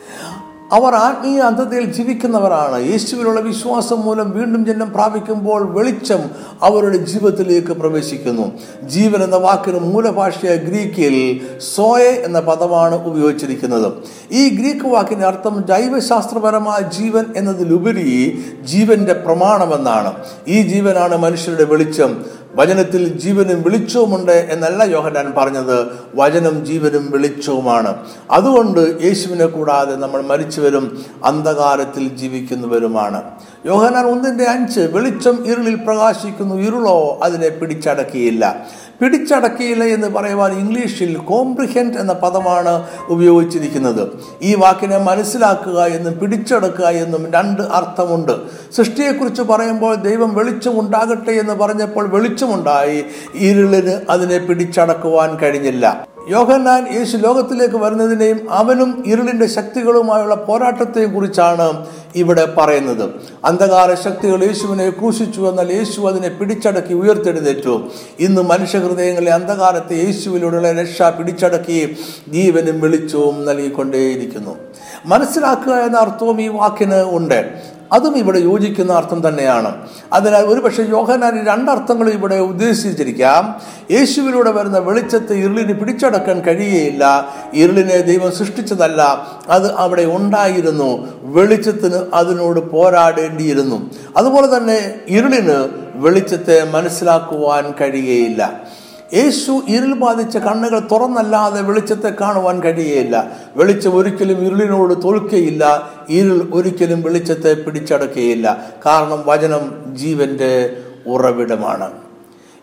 അവർ ആത്മീയ അന്ധതയിൽ ജീവിക്കുന്നവരാണ്. യേശുവിനുള്ള വിശ്വാസം മൂലം വീണ്ടും ജന്മം പ്രാപിക്കുമ്പോൾ വെളിച്ചം അവരുടെ ജീവിതത്തിലേക്ക് പ്രവേശിക്കുന്നു. ജീവൻ എന്ന വാക്കിന് മൂലഭാഷയായ ഗ്രീക്കിൽ സോയെ എന്ന പദമാണ് ഉപയോഗിച്ചിരിക്കുന്നത്. ഈ ഗ്രീക്ക് വാക്കിന്റെ അർത്ഥം ജൈവശാസ്ത്രപരമായ ജീവൻ എന്നതിലുപരി ജീവന്റെ പ്രമാണമെന്നാണ്. ഈ ജീവനാണ് മനുഷ്യരുടെ വെളിച്ചം. വചനത്തിൽ ജീവനും വെളിച്ചവുമുണ്ട് എന്നല്ല യോഹനാൻ പറഞ്ഞത്. വചനം ജീവനും വെളിച്ചവുമാണ്. അതുകൊണ്ട് യേശുവിനെ കൂടാതെ നമ്മൾ മരിച്ചവരും അന്ധകാരത്തിൽ ജീവിക്കുന്നവരുമാണ്. യോഹനാൻ ഒന്നിന്റെ അഞ്ച് വെളിച്ചം ഇരുളിൽ പ്രകാശിക്കുന്നു ഇരുളോ അതിനെ പിടിച്ചടക്കിയില്ല. പിടിച്ചടക്കിയില്ല എന്ന് പറയുവാൻ ഇംഗ്ലീഷിൽ കോംപ്രിഹെൻഡ് എന്ന പദമാണ് ഉപയോഗിച്ചിരിക്കുന്നത്. ഈ വാക്കിനെ മനസ്സിലാക്കുക എന്നും പിടിച്ചെടുക്കുക എന്നും രണ്ട് അർത്ഥമുണ്ട്. സൃഷ്ടിയെക്കുറിച്ച് പറയുമ്പോൾ ദൈവം വെളിച്ചം ഉണ്ടാകട്ടെ എന്ന് പറഞ്ഞപ്പോൾ വെളിച്ചമുണ്ടായി. ഇരുളിന് അതിനെ പിടിച്ചടക്കുവാൻ കഴിഞ്ഞില്ല. യോഹന്നാൻ യേശു ലോകത്തിലേക്ക് വരുന്നതിനെയും അവനും ഇരുളിന്റെ ശക്തികളുമായുള്ള പോരാട്ടത്തെയും കുറിച്ചാണ് ഇവിടെ പറയുന്നത്. അന്ധകാര ശക്തികൾ യേശുവിനെ ക്രൂശിച്ചു എന്നാൽ യേശു അതിനെ പിടിച്ചടക്കി ഉയർത്തെഴുന്നേറ്റു. ഇന്ന് മനുഷ്യ ഹൃദയങ്ങളിലെ അന്ധകാരത്തെ യേശുവിലൂടെയുള്ള രക്ഷ പിടിച്ചടക്കി ജീവനും വെളിച്ചവും നൽകിക്കൊണ്ടേയിരിക്കുന്നു. മനസ്സിലാക്കുക എന്ന അർത്ഥവും ഈ വാക്കിന് ഉണ്ട്. അതും ഇവിടെ യോജിക്കുന്ന അർത്ഥം തന്നെയാണ്. അതിനാൽ ഒരുപക്ഷെ യോഹനാൻ രണ്ടർത്ഥങ്ങളും ഇവിടെ ഉദ്ദേശിച്ചിരിക്കാം. യേശുവിലൂടെ വരുന്ന വെളിച്ചത്തെ ഇരുളിന് പിടിച്ചടക്കാൻ കഴിയുകയില്ല ഇരുളിനെ ദൈവം സൃഷ്ടിച്ചതല്ല. അത് അവിടെ ഉണ്ടായിരുന്നു. വെളിച്ചത്തിന് അതിനോട് പോരാടേണ്ടിയിരുന്നു. അതുപോലെ തന്നെ ഇരുളിന് വെളിച്ചത്തെ മനസ്സിലാക്കുവാൻ കഴിയുകയില്ല യേശു ഇരുൾ ബാധിച്ച കണ്ണുകൾ തുറന്നല്ലാതെ വെളിച്ചത്തെ കാണുവാൻ കഴിയുകയില്ല വെളിച്ചം ഒരിക്കലും ഇരുളിനോട് തോൽക്കുകയില്ല ഇരുൾ ഒരിക്കലും വെളിച്ചത്തെ പിടിച്ചടക്കുകയില്ല കാരണം വചനം ജീവന്റെ ഉറവിടമാണ്.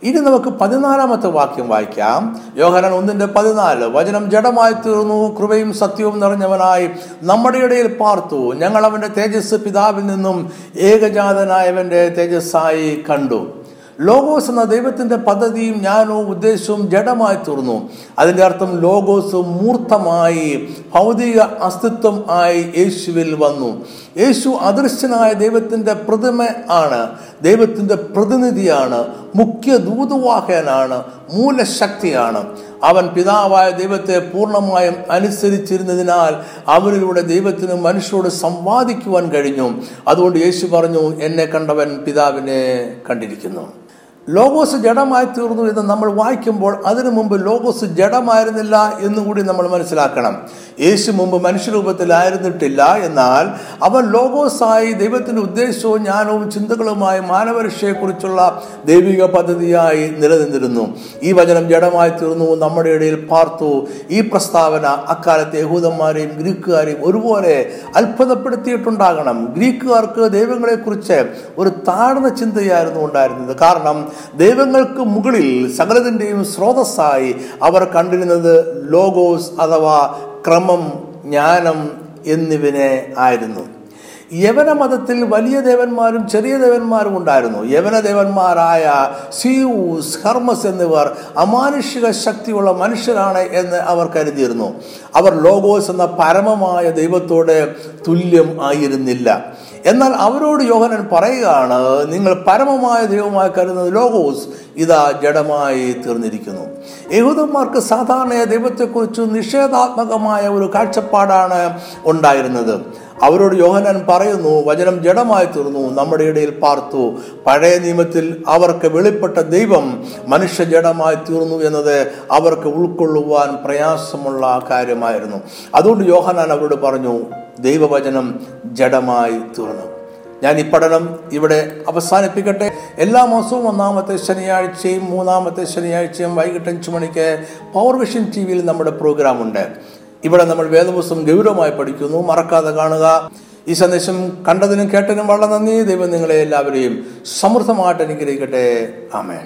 ഇനി നമുക്ക് പതിനാലാമത്തെ വാക്യം വായിക്കാം. യോഹനൻ ഒന്നിന്റെ പതിനാല്. വചനം ജഡമായി തീർന്നു കൃപയും സത്യവും നിറഞ്ഞവനായി നമ്മുടെ ഇടയിൽ പാർത്തു. ഞങ്ങൾ അവന്റെ തേജസ് പിതാവിൽ നിന്നും ഏകജാതനായവന്റെ തേജസ്സായി കണ്ടു. ലോഗോസ് എന്ന ദൈവത്തിന്റെ പദ്ധതിയും ജ്ഞാനവും ഉദ്ദേശവും ജഡമായി തീർന്നു. അതിന്റെ അർത്ഥം ലോഗോസ് മൂർത്തമായി ഭൗതിക അസ്തിത്വം ആയി യേശുവിൽ വന്നു. യേശു അദൃശ്യനായ ദൈവത്തിന്റെ പ്രതിമ ആണ് ദൈവത്തിന്റെ പ്രതിനിധിയാണ് മുഖ്യ ദൂതുവാഹനാണ് മൂലശക്തിയാണ്. അവൻ പിതാവായ ദൈവത്തെ പൂർണമായും അനുസരിച്ചിരുന്നതിനാൽ അവരിലൂടെ ദൈവത്തിന് മനുഷ്യരോട് സംവാദിക്കുവാൻ കഴിഞ്ഞു. അതുകൊണ്ട് യേശു പറഞ്ഞു എന്നെ കണ്ടവൻ പിതാവിനെ കണ്ടിരിക്കുന്നു. ലോഗോസ് ജഡമായി തീർന്നു എന്ന് നമ്മൾ വായിക്കുമ്പോൾ അതിനു മുമ്പ് ലോഗോസ് ജഡമായിരുന്നില്ല എന്നുകൂടി നമ്മൾ മനസ്സിലാക്കണം. യേശു മുമ്പ് മനുഷ്യരൂപത്തിലായിരുന്നിട്ടില്ല എന്നാൽ അവൻ ലോഗോസായി ദൈവത്തിന്റെ ഉദ്ദേശവും ജ്ഞാനവും ചിന്തകളുമായി മാനവരക്ഷയെക്കുറിച്ചുള്ള ദൈവിക പദ്ധതിയായി നിലനിന്നിരുന്നു. ഈ വചനം ജഡമായി തീർന്നു നമ്മുടെ ഇടയിൽ പാർത്തു. ഈ പ്രസ്താവന അക്കാലത്തെ യഹൂദന്മാരെയും ഗ്രീക്കുകാരെയും ഒരുപോലെ അത്ഭുതപ്പെടുത്തിയിട്ടുണ്ടാകണം. ഗ്രീക്കുകാർക്ക് ദൈവങ്ങളെക്കുറിച്ച് ഒരു താഴ്ന്ന ചിന്തയായിരുന്നു ഉണ്ടായിരുന്നത്. കാരണം ദൈവങ്ങൾക്ക് മുകളിൽ സകലതിന്റെയും സ്രോതസ്സായി അവർ കണ്ടിരുന്നത് ലോഗോസ് അഥവാ ക്രമം ജ്ഞാനം എന്നിവനെ ആയിരുന്നു. യവന മതത്തിൽ വലിയ ദേവന്മാരും ചെറിയ ദേവന്മാരും ഉണ്ടായിരുന്നു. യവന ദേവന്മാരായ സിയൂസ് ഹർമസ് എന്നിവർ അമാനുഷിക ശക്തിയുള്ള മനുഷ്യരാണ് എന്ന് അവർ കരുതിയിരുന്നു. അവർ ലോഗോസ് എന്ന പരമമായ ദൈവത്തോട് തുല്യം ആയിരുന്നില്ല. എന്നാൽ അവരോട് യോഹനൻ പറയുകയാണ് നിങ്ങൾ പരമമായ ദൈവമായി കരുതുന്ന ലോഗോസ് ഇതാ ജഡമായി തീർന്നിരിക്കുന്നു. യഹൂദന്മാർക്ക് സാധാരണ ദൈവത്തെക്കുറിച്ച് നിഷേധാത്മകമായ ഒരു കാഴ്ചപ്പാടാണ് ഉണ്ടായിരുന്നത്. അവരോട് യോഹനാൻ പറയുന്നു വചനം ജഡമായി തീർന്നു നമ്മുടെ ഇടയിൽ പാർത്തു. പഴയ നിയമത്തിൽ അവർക്ക് വെളിപ്പെട്ട ദൈവം മനുഷ്യ ജഡമായി തീർന്നു എന്നത് അവർക്ക് ഉൾക്കൊള്ളുവാൻ പ്രയാസമുള്ള കാര്യമായിരുന്നു. അതുകൊണ്ട് യോഹനാൻ അവരോട് പറഞ്ഞു ദൈവവചനം ജഡമായി തീർന്നു. ഞാൻ ഈ പഠനം ഇവിടെ അവസാനിപ്പിക്കട്ടെ. എല്ലാ മാസവും ഒന്നാമത്തെ ശനിയാഴ്ചയും മൂന്നാമത്തെ ശനിയാഴ്ചയും വൈകിട്ട് അഞ്ചു മണിക്ക് പവർ വിഷൻ ടി വിയിൽ നമ്മുടെ പ്രോഗ്രാം ഉണ്ട്. ഇവിടെ നമ്മൾ വേദപുസ്തകം ഗൗരവമായി പഠിക്കുന്നു. മറക്കാതെ കാണുക. ഈ സന്ദേശം കണ്ടതിനും കേട്ടതിനും വളരെ നന്ദി. ദൈവം നിങ്ങളെ എല്ലാവരെയും സമൃദ്ധമായിട്ട് അനുഗ്രഹിക്കട്ടെ. ആമേൻ.